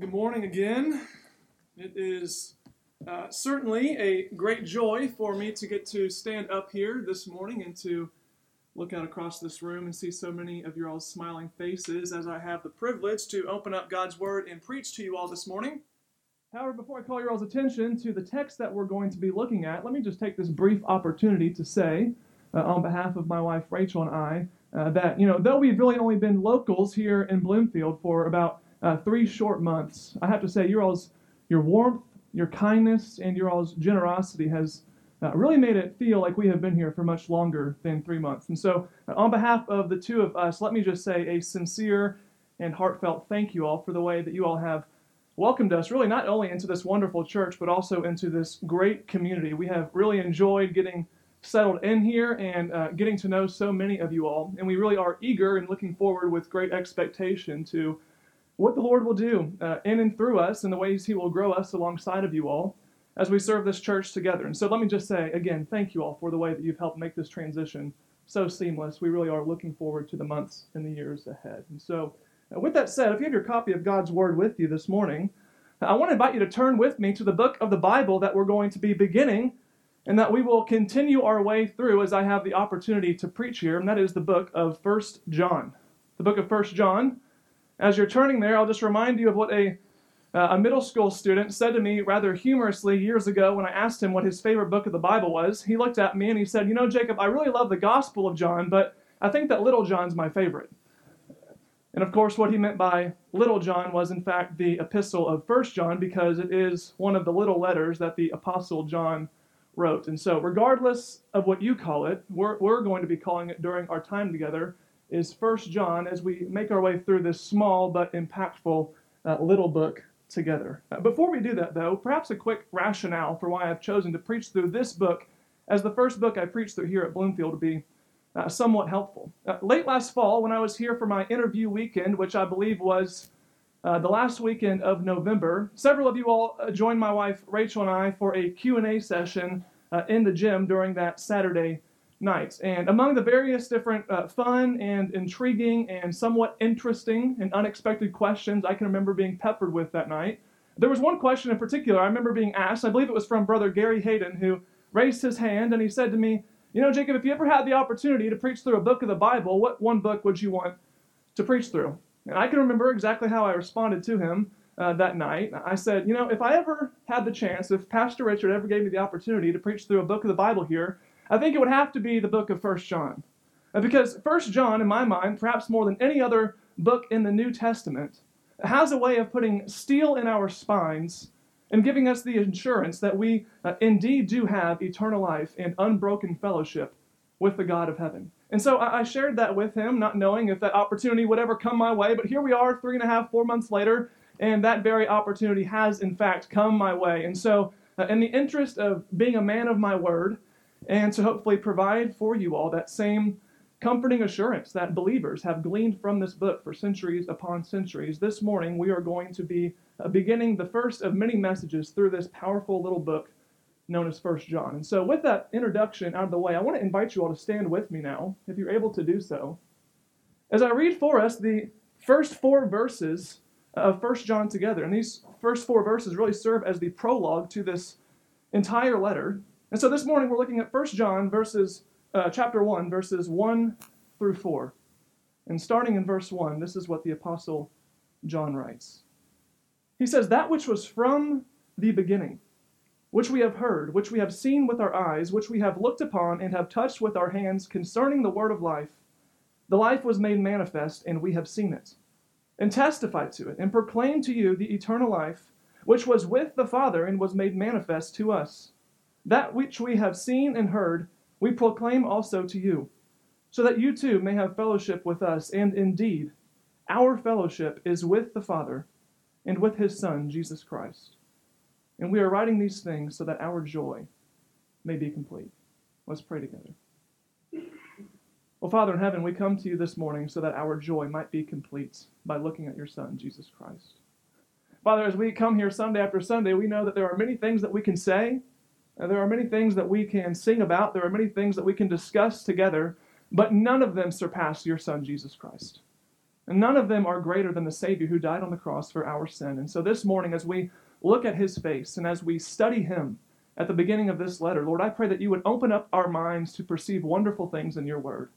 good morning again. It is uh, certainly a great joy for me to get to stand up here this morning and to look out across this room and see so many of your all smiling faces as I have the privilege to open up God's Word and preach to you all this morning. However, before I call your all's attention to the text that we're going to be looking at, let me just take this brief opportunity to say, uh, on behalf of my wife Rachel and I, uh, that, you know, though we've really only been locals here in Bloomfield for about uh, three short months, I have to say, your all's your warmth, your kindness, and your all's generosity has uh, really made it feel like we have been here for much longer than three months. And so, uh, on behalf of the two of us, let me just say a sincere and heartfelt thank you all for the way that you all have welcomed us, really not only into this wonderful church, but also into this great community. We have really enjoyed getting settled in here and uh, getting to know so many of you all. And we really are eager and looking forward with great expectation to what the Lord will do uh, in and through us and the ways He will grow us alongside of you all as we serve this church together. And so let me just say again, thank you all for the way that you've helped make this transition so seamless. We really are looking forward to the months and the years ahead. And so, uh, with that said, if you have your copy of God's Word with you this morning, I want to invite you to turn with me to the book of the Bible that we're going to be beginning and that we will continue our way through as I have the opportunity to preach here, and that is the book of First John. The book of First John as you're turning there, I'll just remind you of what a, uh, a middle school student said to me rather humorously years ago when I asked him what his favorite book of the Bible was. He looked at me and he said, You know, Jacob, I really love the Gospel of John, but I think that Little John's my favorite. And of course, what he meant by Little John was, in fact, the epistle of First John, because it is one of the little letters that the Apostle John wrote. And so, regardless of what you call it, we're, we're going to be calling it during our time together is First John as we make our way through this small but impactful uh, little book together. Uh, before we do that, though, perhaps a quick rationale for why I've chosen to preach through this book as the first book I preached through here at Bloomfield would be uh, somewhat helpful. Uh, late last fall, when I was here for my interview weekend, which I believe was uh, the last weekend of November, several of you all uh, joined my wife Rachel and I for a Q&A session in the gym during that Saturday nights. And among the various different uh, fun and intriguing and somewhat interesting and unexpected questions I can remember being peppered with that night, there was one question in particular I remember being asked. I believe it was from Brother Gary Hayden, who raised his hand and he said to me, You know, Jacob, if you ever had the opportunity to preach through a book of the Bible, what one book would you want to preach through? And I can remember exactly how I responded to him. Uh, that night, I said, You know, if I ever had the chance, if Pastor Richard ever gave me the opportunity to preach through a book of the Bible here, I think it would have to be the book of First John. Uh, because First John, in my mind, perhaps more than any other book in the New Testament, has a way of putting steel in our spines and giving us the assurance that we uh, indeed do have eternal life and unbroken fellowship with the God of heaven. And so I, I shared that with him, not knowing if that opportunity would ever come my way. But here we are, three and a half, four months later, and that very opportunity has, in fact, come my way. And so, uh, in the interest of being a man of my word, and to hopefully provide for you all that same comforting assurance that believers have gleaned from this book for centuries upon centuries. This morning, we are going to be uh, beginning the first of many messages through this powerful little book known as First John. And so, with that introduction out of the way, I want to invite you all to stand with me now, if you're able to do so, as I read for us the first four verses of First John together. And these first four verses really serve as the prologue to this entire letter. And so this morning we're looking at 1 John verses uh, chapter 1 verses 1 through 4. And starting in verse 1, this is what the apostle John writes. He says that which was from the beginning, which we have heard, which we have seen with our eyes, which we have looked upon and have touched with our hands concerning the word of life. The life was made manifest, and we have seen it, and testified to it, and proclaimed to you the eternal life, which was with the Father and was made manifest to us. That which we have seen and heard, we proclaim also to you, so that you too may have fellowship with us. And indeed, our fellowship is with the Father and with his Son, Jesus Christ. And we are writing these things so that our joy may be complete. Let's pray together. Well, Father in heaven, we come to you this morning so that our joy might be complete by looking at your Son, Jesus Christ. Father, as we come here Sunday after Sunday, we know that there are many things that we can say there are many things that we can sing about, there are many things that we can discuss together, but none of them surpass your Son, Jesus Christ. And none of them are greater than the Savior who died on the cross for our sin. And so this morning, as we look at his face and as we study him at the beginning of this letter, Lord, I pray that you would open up our minds to perceive wonderful things in your word,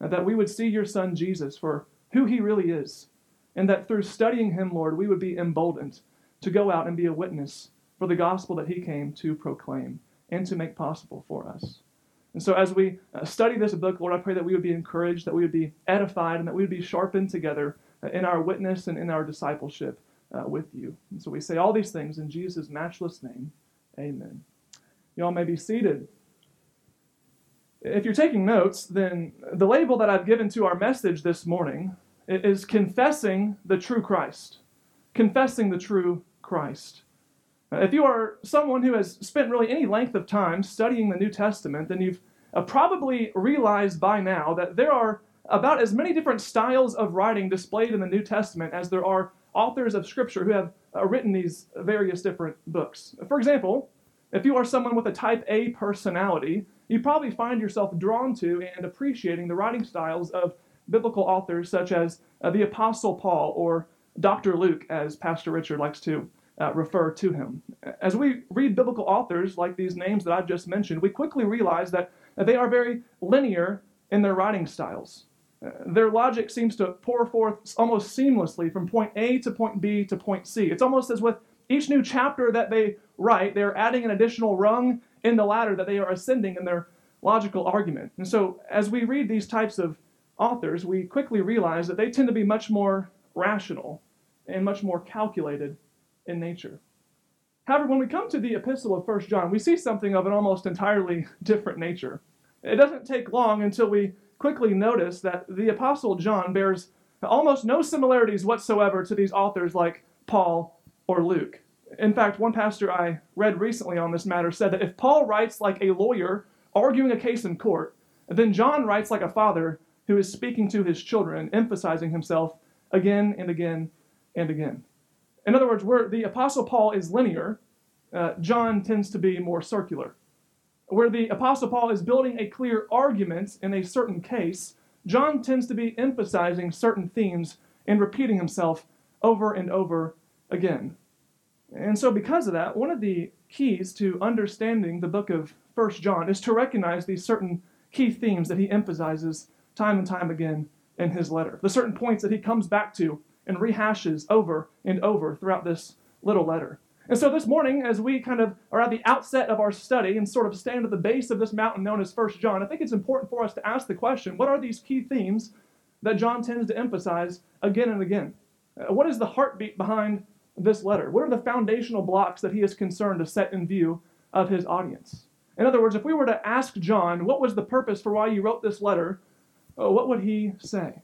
and that we would see your son Jesus for who he really is, and that through studying him, Lord, we would be emboldened to go out and be a witness for the gospel that he came to proclaim and to make possible for us. And so, as we uh, study this book, Lord, I pray that we would be encouraged, that we would be edified, and that we would be sharpened together uh, in our witness and in our discipleship uh, with you. And so, we say all these things in Jesus' matchless name. Amen. Y'all may be seated. If you're taking notes, then the label that I've given to our message this morning is confessing the true Christ. Confessing the true Christ. If you are someone who has spent really any length of time studying the New Testament, then you've uh, probably realized by now that there are about as many different styles of writing displayed in the New Testament as there are authors of Scripture who have uh, written these various different books. For example, if you are someone with a type A personality, you probably find yourself drawn to and appreciating the writing styles of biblical authors such as uh, the Apostle Paul or Dr. Luke, as Pastor Richard likes to uh, refer to him. As we read biblical authors like these names that I've just mentioned, we quickly realize that they are very linear in their writing styles. Uh, their logic seems to pour forth almost seamlessly from point A to point B to point C. It's almost as with each new chapter that they write, they're adding an additional rung in the ladder that they are ascending in their logical argument. And so, as we read these types of authors, we quickly realize that they tend to be much more rational and much more calculated in nature. However, when we come to the epistle of 1 John, we see something of an almost entirely different nature. It doesn't take long until we quickly notice that the apostle John bears almost no similarities whatsoever to these authors like Paul or Luke. In fact, one pastor I read recently on this matter said that if Paul writes like a lawyer arguing a case in court, then John writes like a father who is speaking to his children, emphasizing himself again and again and again. In other words, where the Apostle Paul is linear, uh, John tends to be more circular. Where the Apostle Paul is building a clear argument in a certain case, John tends to be emphasizing certain themes and repeating himself over and over again. And so, because of that, one of the keys to understanding the book of First John is to recognize these certain key themes that he emphasizes time and time again in his letter, the certain points that he comes back to and rehashes over and over throughout this little letter. And so this morning, as we kind of are at the outset of our study and sort of stand at the base of this mountain known as First John, I think it's important for us to ask the question what are these key themes that John tends to emphasize again and again? Uh, what is the heartbeat behind this letter? What are the foundational blocks that he is concerned to set in view of his audience? In other words, if we were to ask John, what was the purpose for why you wrote this letter, uh, what would he say?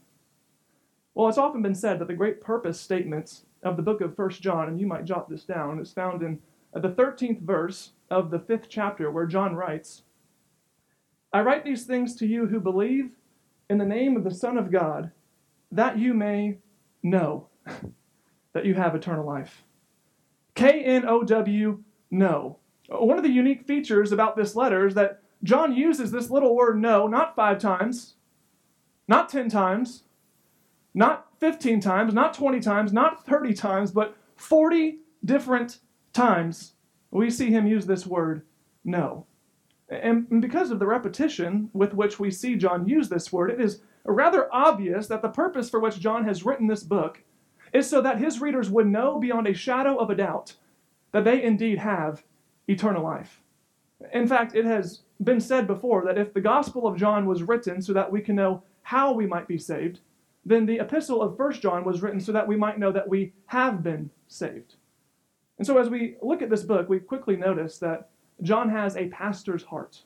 Well, it's often been said that the great purpose statements of the book of First John, and you might jot this down, is found in uh, the 13th verse of the fifth chapter, where John writes, I write these things to you who believe in the name of the Son of God, that you may know that you have eternal life. K N O W, know. One of the unique features about this letter is that John uses this little word know not five times, not ten times, not 15 times, not 20 times, not 30 times, but 40 different times we see him use this word no. And because of the repetition with which we see John use this word, it is rather obvious that the purpose for which John has written this book is so that his readers would know beyond a shadow of a doubt that they indeed have eternal life. In fact, it has been said before that if the Gospel of John was written so that we can know how we might be saved, then the epistle of First John was written so that we might know that we have been saved. And so, as we look at this book, we quickly notice that John has a pastor's heart.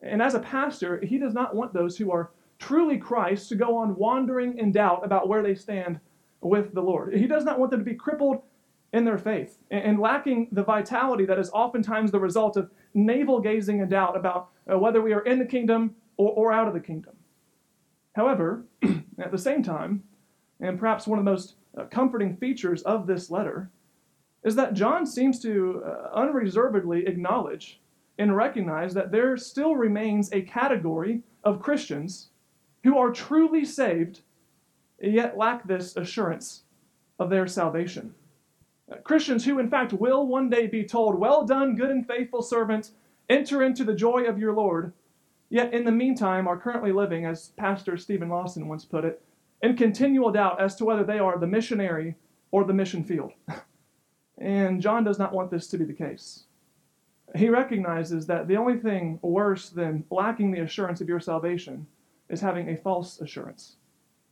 And as a pastor, he does not want those who are truly Christ to go on wandering in doubt about where they stand with the Lord. He does not want them to be crippled in their faith and lacking the vitality that is oftentimes the result of navel gazing and doubt about uh, whether we are in the kingdom or out of the kingdom. However, at the same time, and perhaps one of the most uh, comforting features of this letter, is that John seems to uh, unreservedly acknowledge and recognize that there still remains a category of Christians who are truly saved yet lack this assurance of their salvation. Christians who, in fact, will one day be told, Well done, good and faithful servant, enter into the joy of your Lord, yet in the meantime are currently living, as Pastor Steven Lawson once put it, in continual doubt as to whether they are the missionary or the mission field. and John does not want this to be the case. He recognizes that the only thing worse than lacking the assurance of your salvation is having a false assurance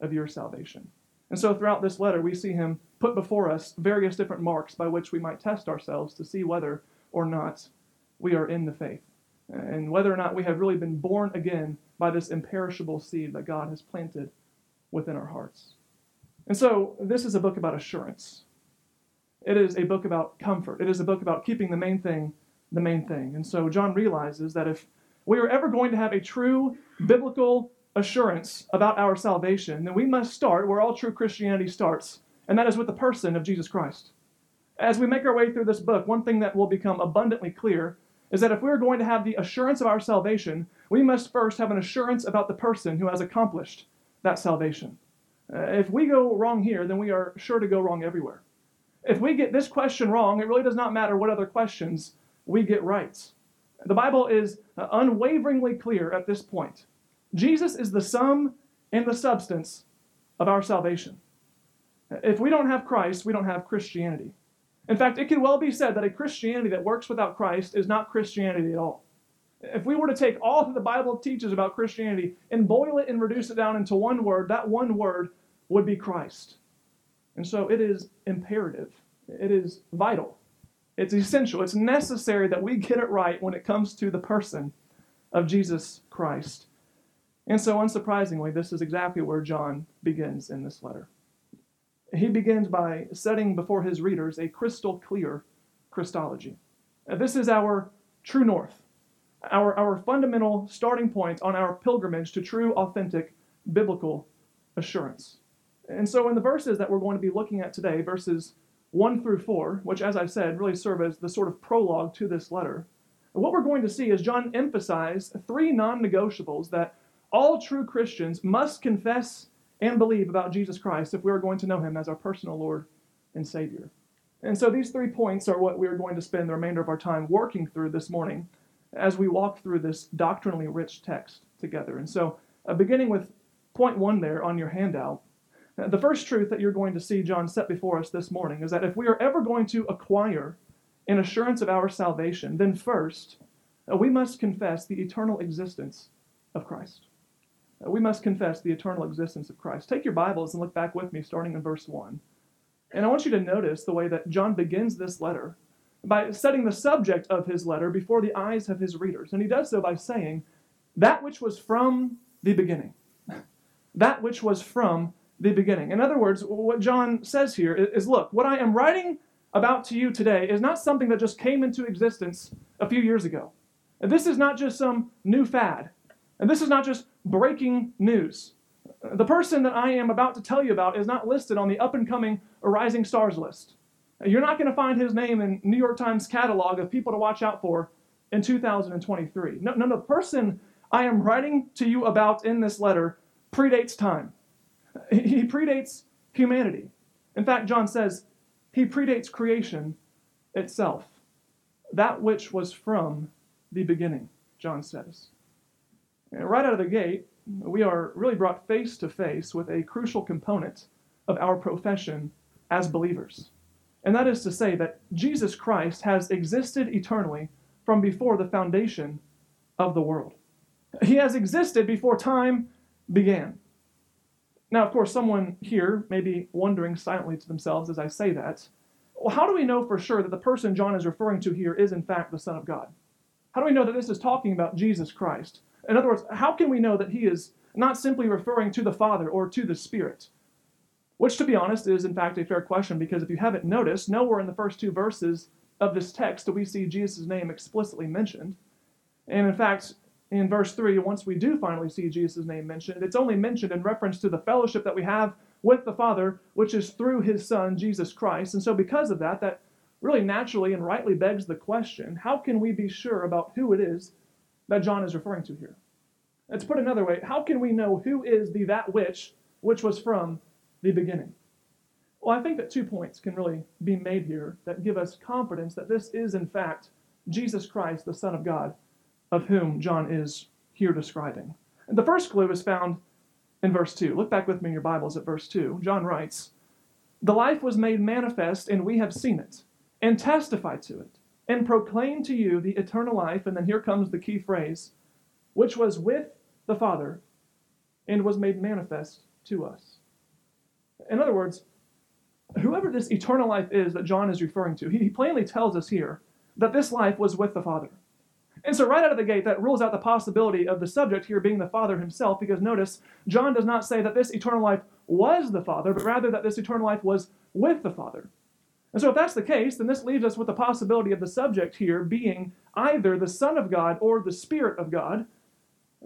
of your salvation. And so throughout this letter, we see him put before us various different marks by which we might test ourselves to see whether or not we are in the faith and whether or not we have really been born again by this imperishable seed that God has planted within our hearts. And so this is a book about assurance. It is a book about comfort. It is a book about keeping the main thing the main thing. And so John realizes that if we are ever going to have a true biblical assurance about our salvation, then we must start where all true Christianity starts, and that is with the person of Jesus Christ. As we make our way through this book, one thing that will become abundantly clear is that if we're going to have the assurance of our salvation, we must first have an assurance about the person who has accomplished that salvation. Uh, if we go wrong here, then we are sure to go wrong everywhere. If we get this question wrong, it really does not matter what other questions we get right. The Bible is uh, unwaveringly clear at this point. Jesus is the sum and the substance of our salvation. If we don't have Christ, we don't have Christianity. In fact, it can well be said that a Christianity that works without Christ is not Christianity at all. If we were to take all that the Bible teaches about Christianity and boil it and reduce it down into one word, that one word would be Christ. And so it is imperative, it is vital, it's essential, it's necessary that we get it right when it comes to the person of Jesus Christ. And so, unsurprisingly, this is exactly where John begins in this letter. He begins by setting before his readers a crystal clear Christology. Uh, this is our true north, our, our fundamental starting point on our pilgrimage to true, authentic, biblical assurance. And so, in the verses that we're going to be looking at today, verses 1 through 4, which, as I said, really serve as the sort of prologue to this letter, what we're going to see is John emphasize three non negotiables that all true Christians must confess and believe about Jesus Christ if we are going to know him as our personal Lord and Savior. And so these three points are what we are going to spend the remainder of our time working through this morning as we walk through this doctrinally rich text together. And so, uh, beginning with point one there on your handout, uh, the first truth that you're going to see John set before us this morning is that if we are ever going to acquire an assurance of our salvation, then first, uh, we must confess the eternal existence of Christ. Uh, we must confess the eternal existence of Christ. Take your Bibles and look back with me, starting in verse 1. And I want you to notice the way that John begins this letter by setting the subject of his letter before the eyes of his readers. And he does so by saying, That which was from the beginning. that which was from the beginning. In other words, what John says here is look, what I am writing about to you today is not something that just came into existence a few years ago. This is not just some new fad. And this is not just breaking news. The person that I am about to tell you about is not listed on the up and coming Rising Stars list. You're not going to find his name in New York Times catalog of people to watch out for in 2023. No, no, the person I am writing to you about in this letter predates time. He predates humanity. In fact, John says he predates creation itself. That which was from the beginning, John says. Right out of the gate, we are really brought face to face with a crucial component of our profession as believers. And that is to say that Jesus Christ has existed eternally from before the foundation of the world. He has existed before time began. Now, of course, someone here may be wondering silently to themselves as I say that, well, how do we know for sure that the person John is referring to here is in fact the Son of God? How do we know that this is talking about Jesus Christ? In other words, how can we know that he is not simply referring to the Father or to the Spirit? Which, to be honest, is in fact a fair question because if you haven't noticed, nowhere in the first two verses of this text do we see Jesus' name explicitly mentioned. And in fact, in verse 3, once we do finally see Jesus' name mentioned, it's only mentioned in reference to the fellowship that we have with the Father, which is through his Son, Jesus Christ. And so, because of that, that really naturally and rightly begs the question how can we be sure about who it is that John is referring to here? Let's put another way how can we know who is the that which which was from the beginning. Well, I think that two points can really be made here that give us confidence that this is, in fact, Jesus Christ, the Son of God, of whom John is here describing. And the first clue is found in verse 2. Look back with me in your Bibles at verse 2. John writes, The life was made manifest, and we have seen it, and testified to it, and proclaim to you the eternal life. And then here comes the key phrase, which was with the Father, and was made manifest to us. In other words, whoever this eternal life is that John is referring to, he plainly tells us here that this life was with the Father. And so, right out of the gate, that rules out the possibility of the subject here being the Father himself, because notice, John does not say that this eternal life was the Father, but rather that this eternal life was with the Father. And so, if that's the case, then this leaves us with the possibility of the subject here being either the Son of God or the Spirit of God.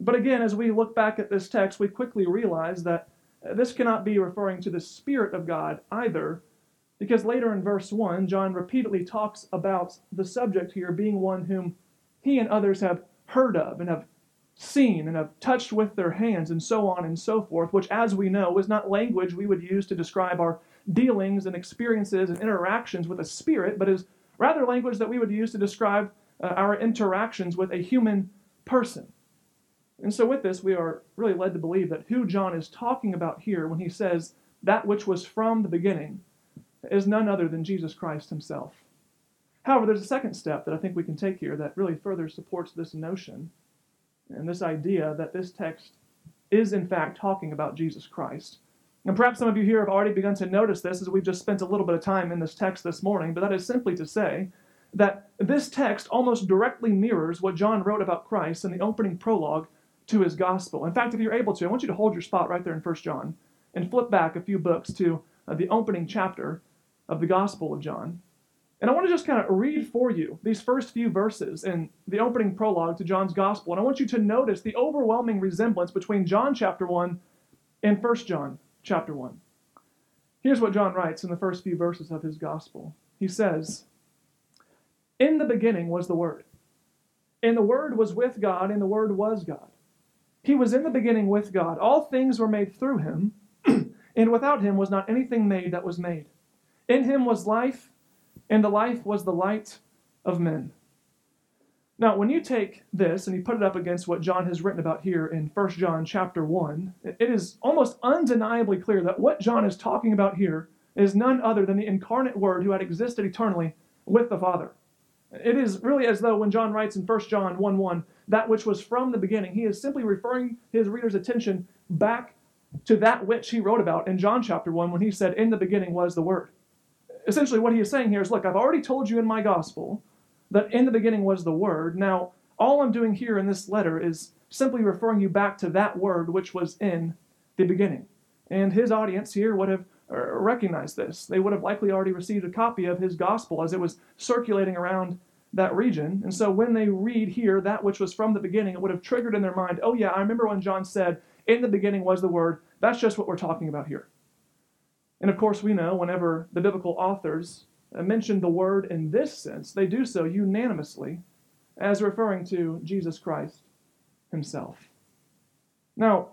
But again, as we look back at this text, we quickly realize that uh, this cannot be referring to the Spirit of God either, because later in verse 1, John repeatedly talks about the subject here being one whom he and others have heard of and have seen and have touched with their hands and so on and so forth, which, as we know, is not language we would use to describe our dealings and experiences and interactions with a spirit, but is rather language that we would use to describe uh, our interactions with a human person. And so, with this, we are really led to believe that who John is talking about here when he says that which was from the beginning is none other than Jesus Christ himself. However, there's a second step that I think we can take here that really further supports this notion and this idea that this text is, in fact, talking about Jesus Christ. And perhaps some of you here have already begun to notice this as we've just spent a little bit of time in this text this morning, but that is simply to say that this text almost directly mirrors what John wrote about Christ in the opening prologue to his gospel. In fact, if you're able to, I want you to hold your spot right there in 1 John and flip back a few books to uh, the opening chapter of the Gospel of John. And I want to just kind of read for you these first few verses in the opening prologue to John's Gospel. And I want you to notice the overwhelming resemblance between John chapter 1 and 1 John chapter 1. Here's what John writes in the first few verses of his Gospel. He says, In the beginning was the Word, and the Word was with God, and the Word was God. He was in the beginning with God. All things were made through him, and without him was not anything made that was made. In him was life and the life was the light of men. Now, when you take this and you put it up against what John has written about here in 1 John chapter 1, it is almost undeniably clear that what John is talking about here is none other than the incarnate Word who had existed eternally with the Father. It is really as though when John writes in 1 John 1 1, that which was from the beginning, he is simply referring his reader's attention back to that which he wrote about in John chapter 1 when he said, In the beginning was the Word essentially what he is saying here is look, I've already told you in my gospel that in the beginning was the Word. Now, all I'm doing here in this letter is simply referring you back to that Word which was in the beginning. And his audience here would have uh, recognized this. They would have likely already received a copy of his gospel as it was circulating around that region. And so when they read here that which was from the beginning, it would have triggered in their mind, oh, yeah, I remember when John said, in the beginning was the Word. That's just what we're talking about here. And of course, we know whenever the biblical authors mention the word in this sense, they do so unanimously as referring to Jesus Christ himself. Now,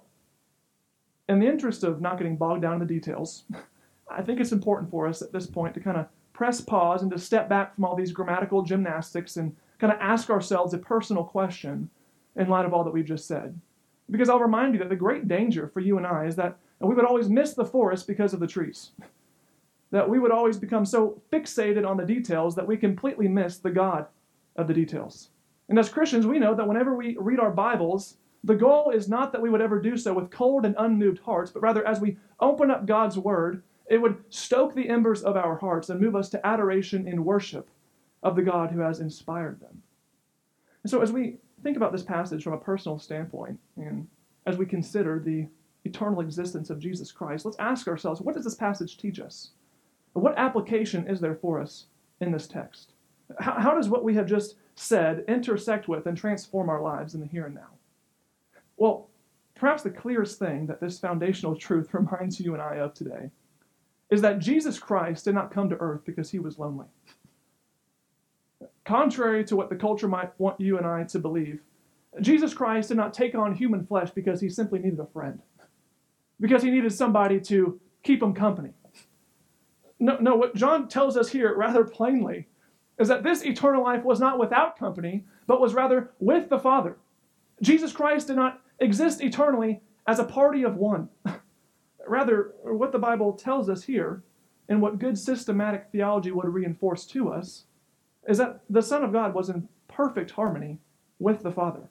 in the interest of not getting bogged down in the details, I think it's important for us at this point to kind of press pause and to step back from all these grammatical gymnastics and kind of ask ourselves a personal question in light of all that we've just said. Because I'll remind you that the great danger for you and I is that we would always miss the forest because of the trees. That we would always become so fixated on the details that we completely miss the God of the details. And as Christians, we know that whenever we read our Bibles, the goal is not that we would ever do so with cold and unmoved hearts, but rather as we open up God's Word, it would stoke the embers of our hearts and move us to adoration and worship of the God who has inspired them. And so, as we think about this passage from a personal standpoint, and as we consider the eternal existence of Jesus Christ, let's ask ourselves what does this passage teach us? What application is there for us in this text? How, how does what we have just said intersect with and transform our lives in the here and now? Well, perhaps the clearest thing that this foundational truth reminds you and I of today is that Jesus Christ did not come to earth because he was lonely. Contrary to what the culture might want you and I to believe, Jesus Christ did not take on human flesh because he simply needed a friend because he needed somebody to keep him company. No, no, what John tells us here rather plainly is that this eternal life was not without company, but was rather with the Father. Jesus Christ did not exist eternally as a party of one. rather, what the Bible tells us here, and what good systematic theology would reinforce to us, is that the Son of God was in perfect harmony with the Father.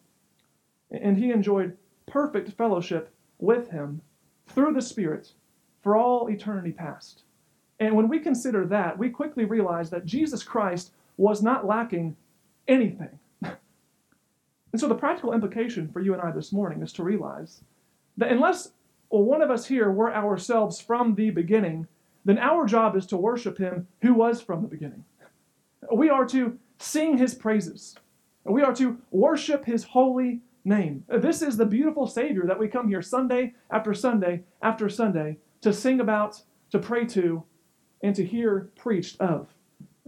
And he enjoyed perfect fellowship with him through the Spirit for all eternity past. And when we consider that, we quickly realize that Jesus Christ was not lacking anything. and so the practical implication for you and I this morning is to realize that unless one of us here were ourselves from the beginning, then our job is to worship him who was from the beginning. We are to sing his praises. We are to worship his holy name. This is the beautiful Savior that we come here Sunday after Sunday after Sunday to sing about, to pray to, and to hear preached of.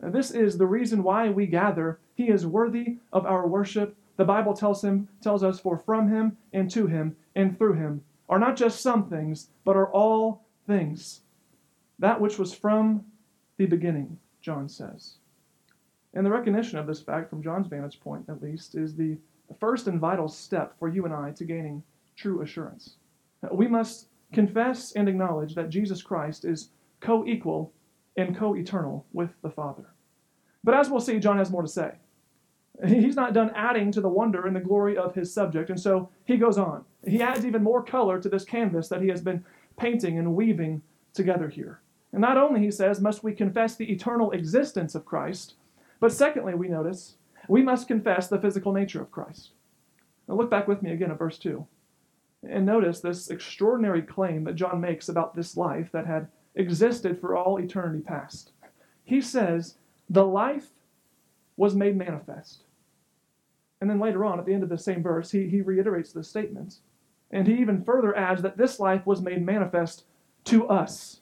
This is the reason why we gather. He is worthy of our worship. The Bible tells him tells us for from him and to him and through him are not just some things, but are all things. That which was from the beginning, John says. And the recognition of this fact, from John's vantage point at least, is the first and vital step for you and I to gaining true assurance. We must confess and acknowledge that Jesus Christ is co equal and co eternal with the Father. But as we'll see, John has more to say. He's not done adding to the wonder and the glory of his subject, and so he goes on. He adds even more color to this canvas that he has been painting and weaving together here. And not only, he says, must we confess the eternal existence of Christ, but secondly, we notice, we must confess the physical nature of Christ. Now look back with me again at verse 2. And notice this extraordinary claim that John makes about this life that had existed for all eternity past. He says, The life was made manifest. And then later on, at the end of the same verse, he, he reiterates this statement. And he even further adds that this life was made manifest to us.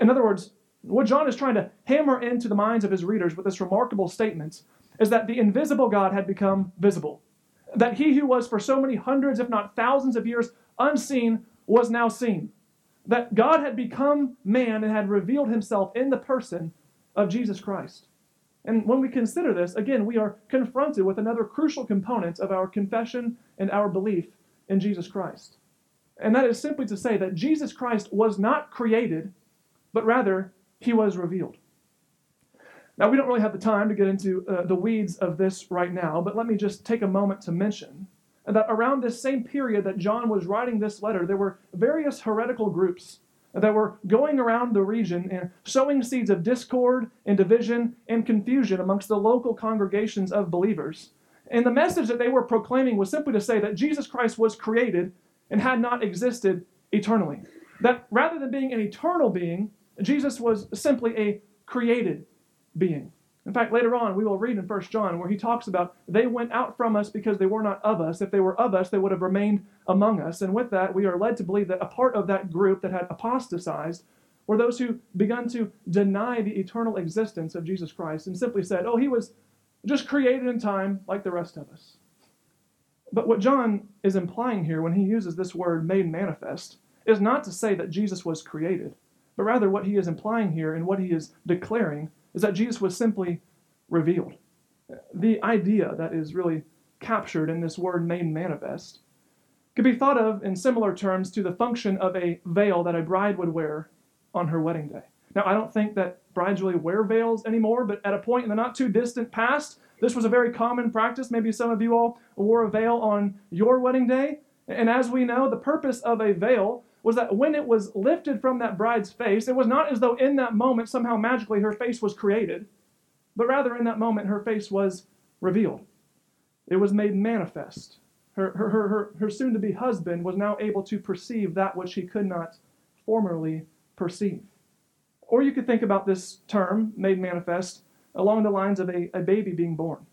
In other words, what John is trying to hammer into the minds of his readers with this remarkable statement is that the invisible God had become visible. That he who was for so many hundreds, if not thousands of years unseen, was now seen that God had become man and had revealed himself in the person of Jesus Christ. And when we consider this, again, we are confronted with another crucial component of our confession and our belief in Jesus Christ. And that is simply to say that Jesus Christ was not created, but rather he was revealed. Now, we don't really have the time to get into uh, the weeds of this right now, but let me just take a moment to mention and that around this same period that John was writing this letter, there were various heretical groups that were going around the region and sowing seeds of discord and division and confusion amongst the local congregations of believers. And the message that they were proclaiming was simply to say that Jesus Christ was created and had not existed eternally. That rather than being an eternal being, Jesus was simply a created being. In fact, later on, we will read in 1 John where he talks about they went out from us because they were not of us. If they were of us, they would have remained among us. And with that, we are led to believe that a part of that group that had apostatized were those who begun to deny the eternal existence of Jesus Christ and simply said, oh, he was just created in time like the rest of us. But what John is implying here when he uses this word made manifest is not to say that Jesus was created, but rather what he is implying here and what he is declaring is that Jesus was simply revealed. The idea that is really captured in this word made manifest could be thought of in similar terms to the function of a veil that a bride would wear on her wedding day. Now, I don't think that brides really wear veils anymore, but at a point in the not too distant past, this was a very common practice. Maybe some of you all wore a veil on your wedding day. And as we know, the purpose of a veil was that when it was lifted from that bride's face, it was not as though in that moment somehow magically her face was created, but rather in that moment her face was revealed. It was made manifest. Her, her, her, her soon to be husband was now able to perceive that which he could not formerly perceive. Or you could think about this term, made manifest, along the lines of a, a baby being born.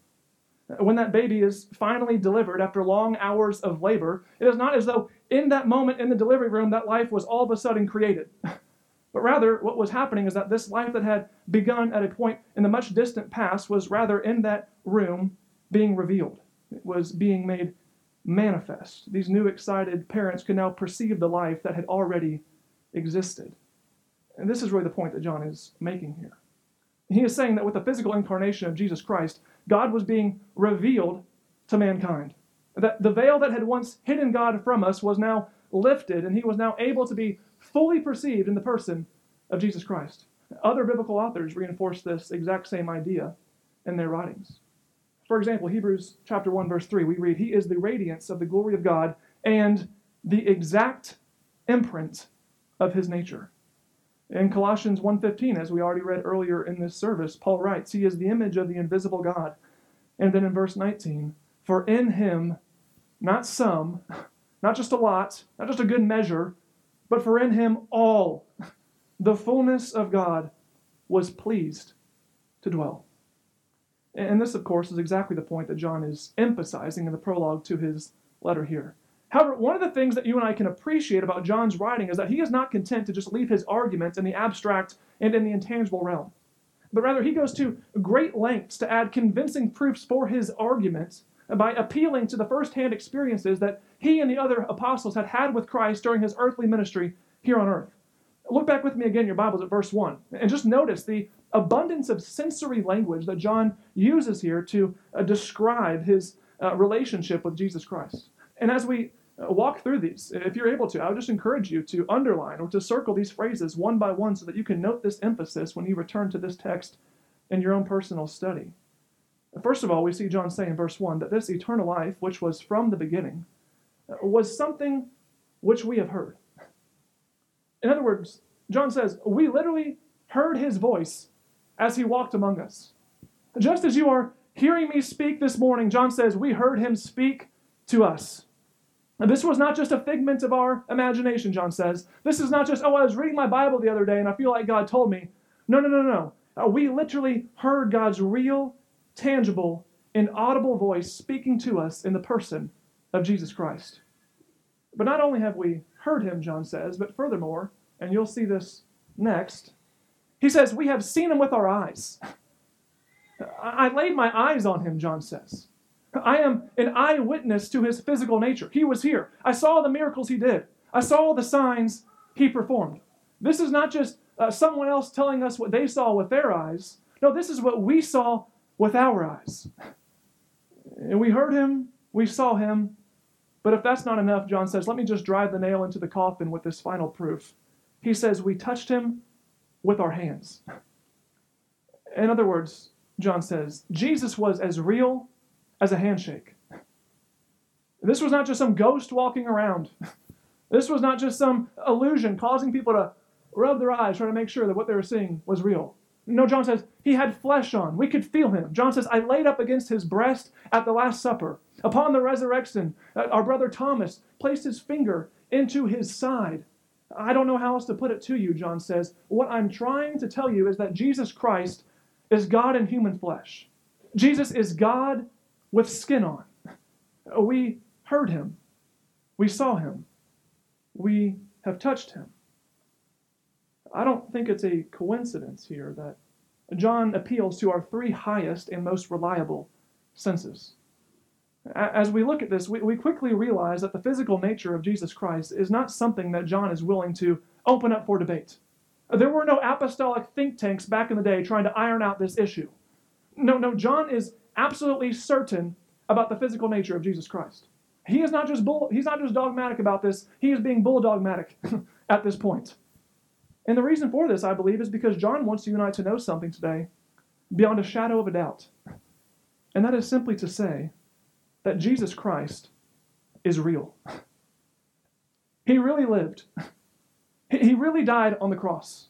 When that baby is finally delivered after long hours of labor, it is not as though in that moment in the delivery room that life was all of a sudden created. but rather, what was happening is that this life that had begun at a point in the much distant past was rather in that room being revealed. It was being made manifest. These new excited parents could now perceive the life that had already existed. And this is really the point that John is making here. He is saying that with the physical incarnation of Jesus Christ, God was being revealed to mankind. That the veil that had once hidden God from us was now lifted, and he was now able to be fully perceived in the person of Jesus Christ. Other biblical authors reinforce this exact same idea in their writings. For example, Hebrews chapter 1 verse 3, we read, "He is the radiance of the glory of God and the exact imprint of his nature." In Colossians 1:15, as we already read earlier in this service, Paul writes, "He is the image of the invisible God." And then in verse 19, "For in him not some, not just a lot, not just a good measure, but for in him all the fullness of God was pleased to dwell." And this, of course, is exactly the point that John is emphasizing in the prologue to his letter here. However, one of the things that you and I can appreciate about John's writing is that he is not content to just leave his arguments in the abstract and in the intangible realm, but rather he goes to great lengths to add convincing proofs for his argument by appealing to the first-hand experiences that he and the other apostles had had with Christ during his earthly ministry here on earth. Look back with me again in your Bibles at verse 1 and just notice the abundance of sensory language that John uses here to uh, describe his uh, relationship with Jesus Christ. And as we uh, walk through these, if you're able to, I would just encourage you to underline or to circle these phrases one by one so that you can note this emphasis when you return to this text in your own personal study. First of all, we see John say in verse 1 that this eternal life, which was from the beginning, uh, was something which we have heard. In other words, John says, we literally heard his voice as he walked among us. Just as you are hearing me speak this morning, John says, we heard him speak to us. And this was not just a figment of our imagination, John says. This is not just, oh, I was reading my Bible the other day and I feel like God told me. No, no, no, no. Uh, we literally heard God's real, tangible, inaudible voice speaking to us in the person of Jesus Christ. But not only have we heard him, John says, but furthermore, and you'll see this next, he says, We have seen him with our eyes. I laid my eyes on him, John says. I am an eyewitness to his physical nature. He was here. I saw the miracles he did, I saw the signs he performed. This is not just uh, someone else telling us what they saw with their eyes. No, this is what we saw with our eyes. And we heard him, we saw him. But if that's not enough, John says, let me just drive the nail into the coffin with this final proof. He says, We touched him with our hands. In other words, John says, Jesus was as real as a handshake. This was not just some ghost walking around. This was not just some illusion causing people to rub their eyes trying to make sure that what they were seeing was real. No, John says, he had flesh on. We could feel him. John says, I laid up against his breast at the Last Supper. Upon the resurrection, uh, our brother Thomas placed his finger into his side. I don't know how else to put it to you, John says. What I'm trying to tell you is that Jesus Christ is God in human flesh. Jesus is God with skin on. Uh, we heard him. We saw him. We have touched him. I don't think it's a coincidence here that John appeals to our three highest and most reliable senses. As we look at this, we, we quickly realize that the physical nature of Jesus Christ is not something that John is willing to open up for debate. Uh, there were no apostolic think tanks back in the day trying to iron out this issue. No, no, John is absolutely certain about the physical nature of Jesus Christ. He is not just bull, he's not just dogmatic about this, he is being bulldogmatic at this point. And the reason for this, I believe, is because John wants you and I to know something today beyond a shadow of a doubt. And that is simply to say that Jesus Christ is real. He really lived. He really died on the cross.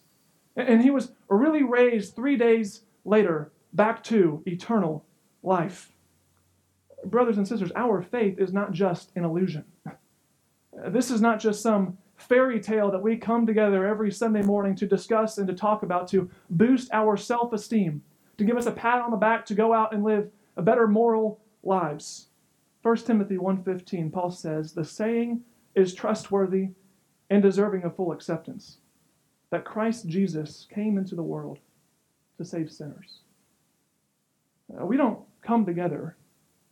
And he was really raised three days later back to eternal life. Brothers and sisters, our faith is not just an illusion. This is not just some fairy tale that we come together every Sunday morning to discuss and to talk about to boost our self esteem, to give us a pat on the back to go out and live a better moral lives. 1 Timothy 1:15 Paul says, "The saying is trustworthy and deserving of full acceptance, that Christ Jesus came into the world to save sinners." Uh, we don't come together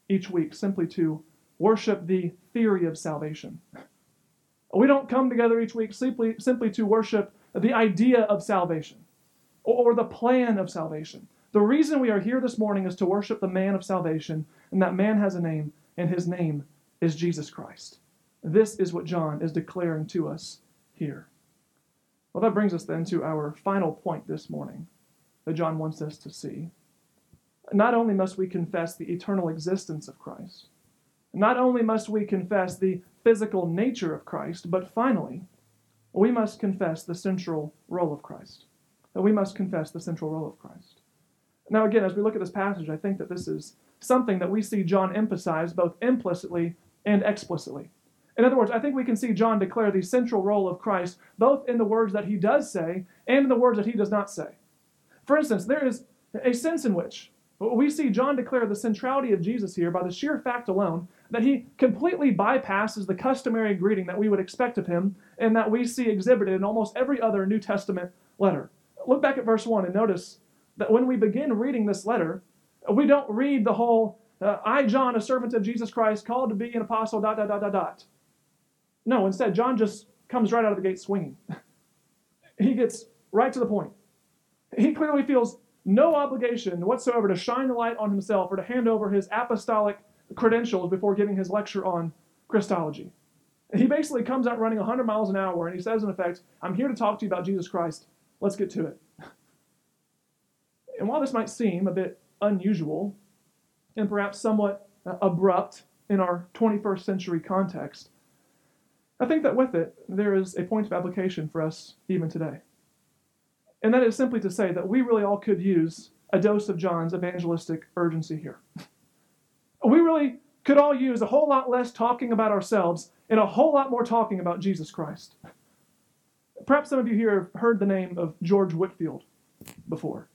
each week simply to worship the theory of salvation. We don't come together each week simply, simply to worship the idea of salvation or the plan of salvation. The reason we are here this morning is to worship the man of salvation, and that man has a name, and his name is Jesus Christ. This is what John is declaring to us here. Well, that brings us then to our final point this morning that John wants us to see. Not only must we confess the eternal existence of Christ, not only must we confess the physical nature of Christ, but finally, we must confess the central role of Christ. We must confess the central role of Christ. Now, again, as we look at this passage, I think that this is something that we see John emphasize both implicitly and explicitly. In other words, I think we can see John declare the central role of Christ both in the words that he does say and in the words that he does not say. For instance, there is a sense in which we see John declare the centrality of Jesus here by the sheer fact alone that he completely bypasses the customary greeting that we would expect of him and that we see exhibited in almost every other New Testament letter. Look back at verse 1 and notice that when we begin reading this letter, we don't read the whole, uh, I, John, a servant of Jesus Christ, called to be an apostle, dot, dot, dot, dot, dot. No, instead, John just comes right out of the gate swinging. he gets right to the point. He clearly feels no obligation whatsoever to shine the light on himself or to hand over his apostolic credentials before giving his lecture on Christology. He basically comes out running 100 miles an hour and he says, in effect, I'm here to talk to you about Jesus Christ. Let's get to it. And while this might seem a bit unusual and perhaps somewhat uh, abrupt in our 21st century context, I think that with it, there is a point of application for us even today. And that is simply to say that we really all could use a dose of John's evangelistic urgency here. We really could all use a whole lot less talking about ourselves and a whole lot more talking about Jesus Christ. Perhaps some of you here have heard the name of George Whitefield before.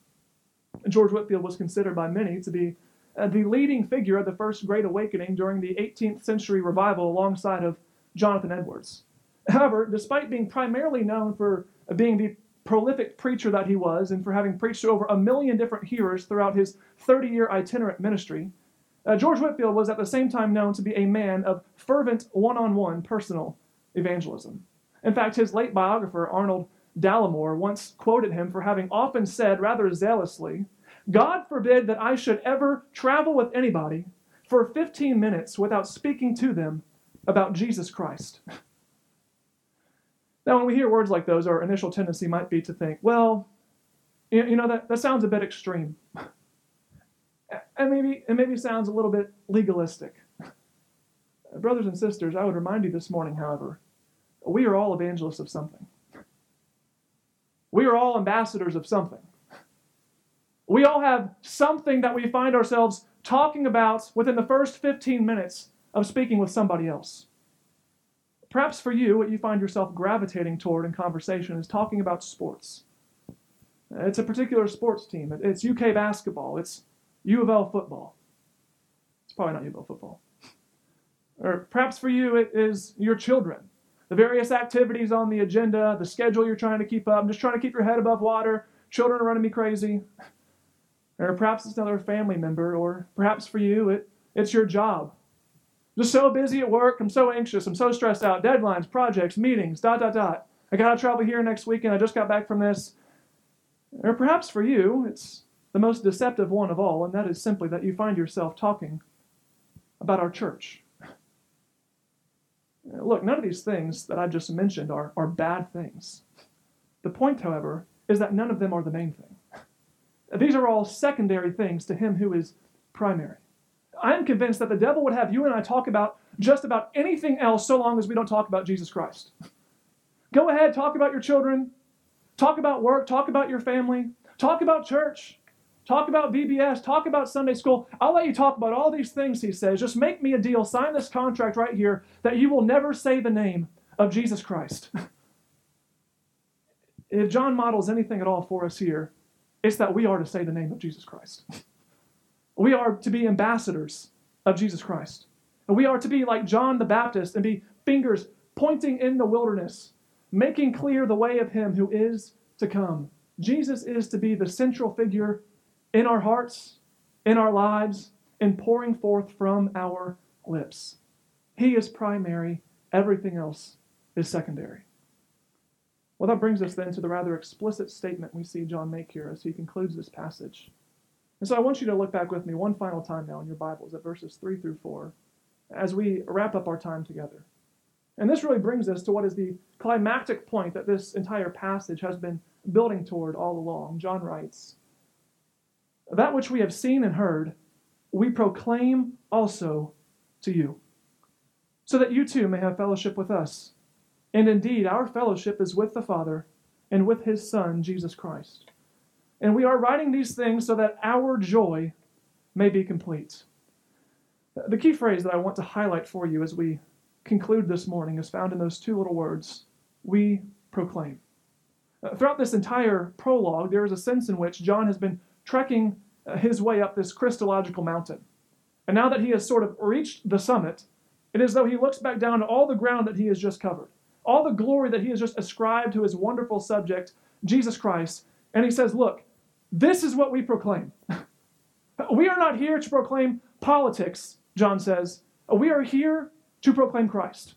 George Whitefield was considered by many to be uh, the leading figure of the First Great Awakening during the 18th century revival alongside of Jonathan Edwards. However, despite being primarily known for being the prolific preacher that he was and for having preached to over a million different hearers throughout his 30 year itinerant ministry, uh, George Whitefield was at the same time known to be a man of fervent one on one personal evangelism. In fact, his late biographer, Arnold Dallimore, once quoted him for having often said rather zealously, God forbid that I should ever travel with anybody for 15 minutes without speaking to them about Jesus Christ. now, when we hear words like those, our initial tendency might be to think, well, you know, that, that sounds a bit extreme. and maybe it maybe sounds a little bit legalistic. Uh, brothers and sisters, I would remind you this morning, however, we are all evangelists of something. We are all ambassadors of something. We all have something that we find ourselves talking about within the first 15 minutes of speaking with somebody else. Perhaps for you, what you find yourself gravitating toward in conversation is talking about sports. It's a particular sports team. It's UK basketball. It's U of L football. It's probably not U of L football. Or perhaps for you, it is your children. The various activities on the agenda, the schedule you're trying to keep up. I'm just trying to keep your head above water. Children are running me crazy. Or perhaps it's another family member, or perhaps for you, it, it's your job. Just so busy at work, I'm so anxious, I'm so stressed out. Deadlines, projects, meetings, dot, dot, dot. I gotta travel here next weekend, I just got back from this. Or perhaps for you, it's the most deceptive one of all, and that is simply that you find yourself talking about our church. Look, none of these things that I've just mentioned are, are bad things. The point, however, is that none of them are the main thing. These are all secondary things to him who is primary. I am convinced that the devil would have you and I talk about just about anything else so long as we don't talk about Jesus Christ. Go ahead, talk about your children, talk about work, talk about your family, talk about church, talk about VBS, talk about Sunday school. I'll let you talk about all these things, he says. Just make me a deal, sign this contract right here that you will never say the name of Jesus Christ. if John models anything at all for us here, it's that we are to say the name of Jesus Christ. we are to be ambassadors of Jesus Christ. And we are to be like John the Baptist and be fingers pointing in the wilderness, making clear the way of him who is to come. Jesus is to be the central figure in our hearts, in our lives, and pouring forth from our lips. He is primary, everything else is secondary. Well, that brings us then to the rather explicit statement we see John make here as he concludes this passage. And so I want you to look back with me one final time now in your Bibles at verses 3 through 4 as we wrap up our time together. And this really brings us to what is the climactic point that this entire passage has been building toward all along. John writes, That which we have seen and heard, we proclaim also to you, so that you too may have fellowship with us. And indeed, our fellowship is with the Father and with his Son, Jesus Christ. And we are writing these things so that our joy may be complete. The key phrase that I want to highlight for you as we conclude this morning is found in those two little words we proclaim. Uh, throughout this entire prologue, there is a sense in which John has been trekking uh, his way up this Christological mountain. And now that he has sort of reached the summit, it is as though he looks back down to all the ground that he has just covered, all the glory that he has just ascribed to his wonderful subject, Jesus Christ. And he says, Look, this is what we proclaim. we are not here to proclaim politics, John says. We are here to proclaim Christ.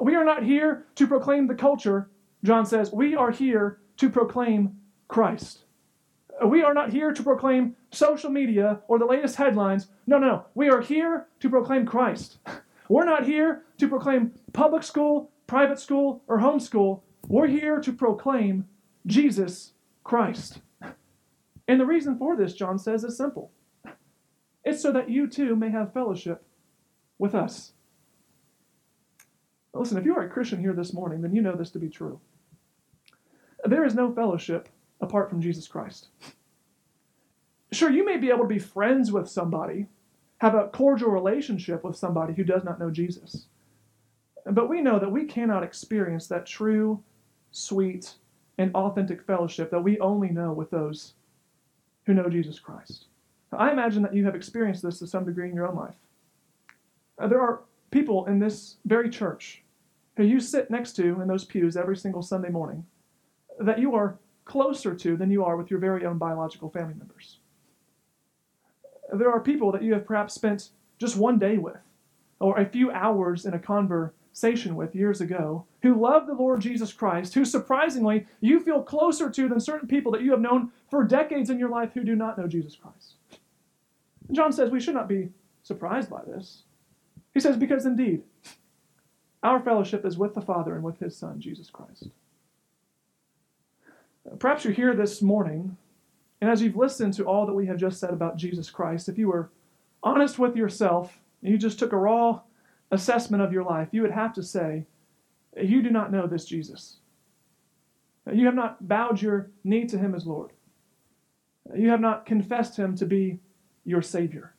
We are not here to proclaim the culture, John says. We are here to proclaim Christ. We are not here to proclaim social media or the latest headlines. No, no, no. we are here to proclaim Christ. We're not here to proclaim public school, private school, or homeschool. We're here to proclaim Jesus Christ. And the reason for this, John says, is simple it's so that you too may have fellowship with us. Listen, if you are a Christian here this morning, then you know this to be true. There is no fellowship apart from Jesus Christ. Sure, you may be able to be friends with somebody, have a cordial relationship with somebody who does not know Jesus. But we know that we cannot experience that true, sweet, and authentic fellowship that we only know with those who know Jesus Christ. I imagine that you have experienced this to some degree in your own life. Uh, there are people in this very church who you sit next to in those pews every single Sunday morning that you are closer to than you are with your very own biological family members. There are people that you have perhaps spent just one day with, or a few hours in a conversation with years ago, who love the Lord Jesus Christ, who surprisingly you feel closer to than certain people that you have known for decades in your life who do not know Jesus Christ. John says we should not be surprised by this. He says, because indeed, our fellowship is with the Father and with his Son, Jesus Christ. Perhaps you're here this morning, and as you've listened to all that we have just said about Jesus Christ, if you were honest with yourself and you just took a raw assessment of your life, you would have to say, You do not know this Jesus. You have not bowed your knee to him as Lord. You have not confessed him to be your Savior.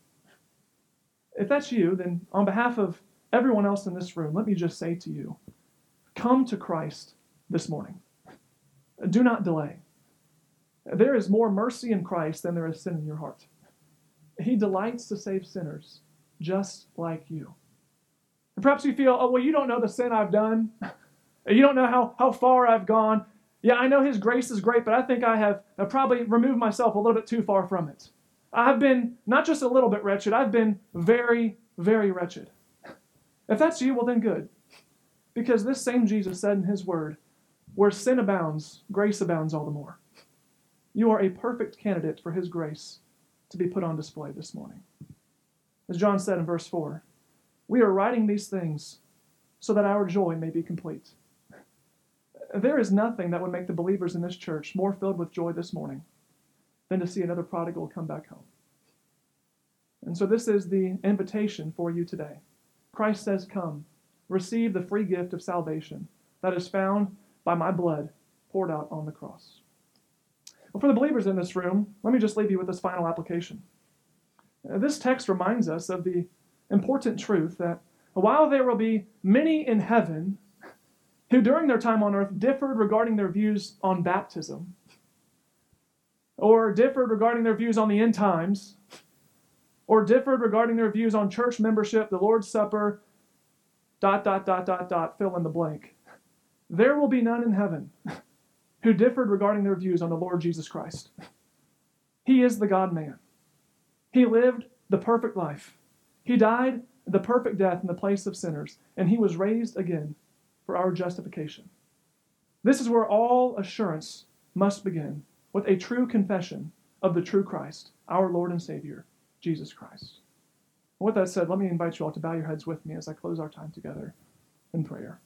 If that's you, then on behalf of everyone else in this room, let me just say to you come to Christ this morning. Do not delay. There is more mercy in Christ than there is sin in your heart. He delights to save sinners just like you. And perhaps you feel, oh, well, you don't know the sin I've done. You don't know how, how far I've gone. Yeah, I know His grace is great, but I think I have probably removed myself a little bit too far from it. I've been not just a little bit wretched, I've been very, very wretched. If that's you, well, then good. Because this same Jesus said in his word, where sin abounds, grace abounds all the more. You are a perfect candidate for his grace to be put on display this morning. As John said in verse 4, we are writing these things so that our joy may be complete. There is nothing that would make the believers in this church more filled with joy this morning than to see another prodigal come back home. And so, this is the invitation for you today. Christ says, Come, receive the free gift of salvation that is found by my blood poured out on the cross. Well, for the believers in this room, let me just leave you with this final application. This text reminds us of the important truth that while there will be many in heaven who during their time on earth differed regarding their views on baptism, or differed regarding their views on the end times, or differed regarding their views on church membership, the Lord's Supper, dot, dot, dot, dot, dot, fill in the blank. There will be none in heaven who differed regarding their views on the Lord Jesus Christ. He is the God man. He lived the perfect life. He died the perfect death in the place of sinners, and he was raised again for our justification. This is where all assurance must begin with a true confession of the true Christ, our Lord and Savior, Jesus Christ. With that said, let me invite you all to bow your heads with me as I close our time together in prayer.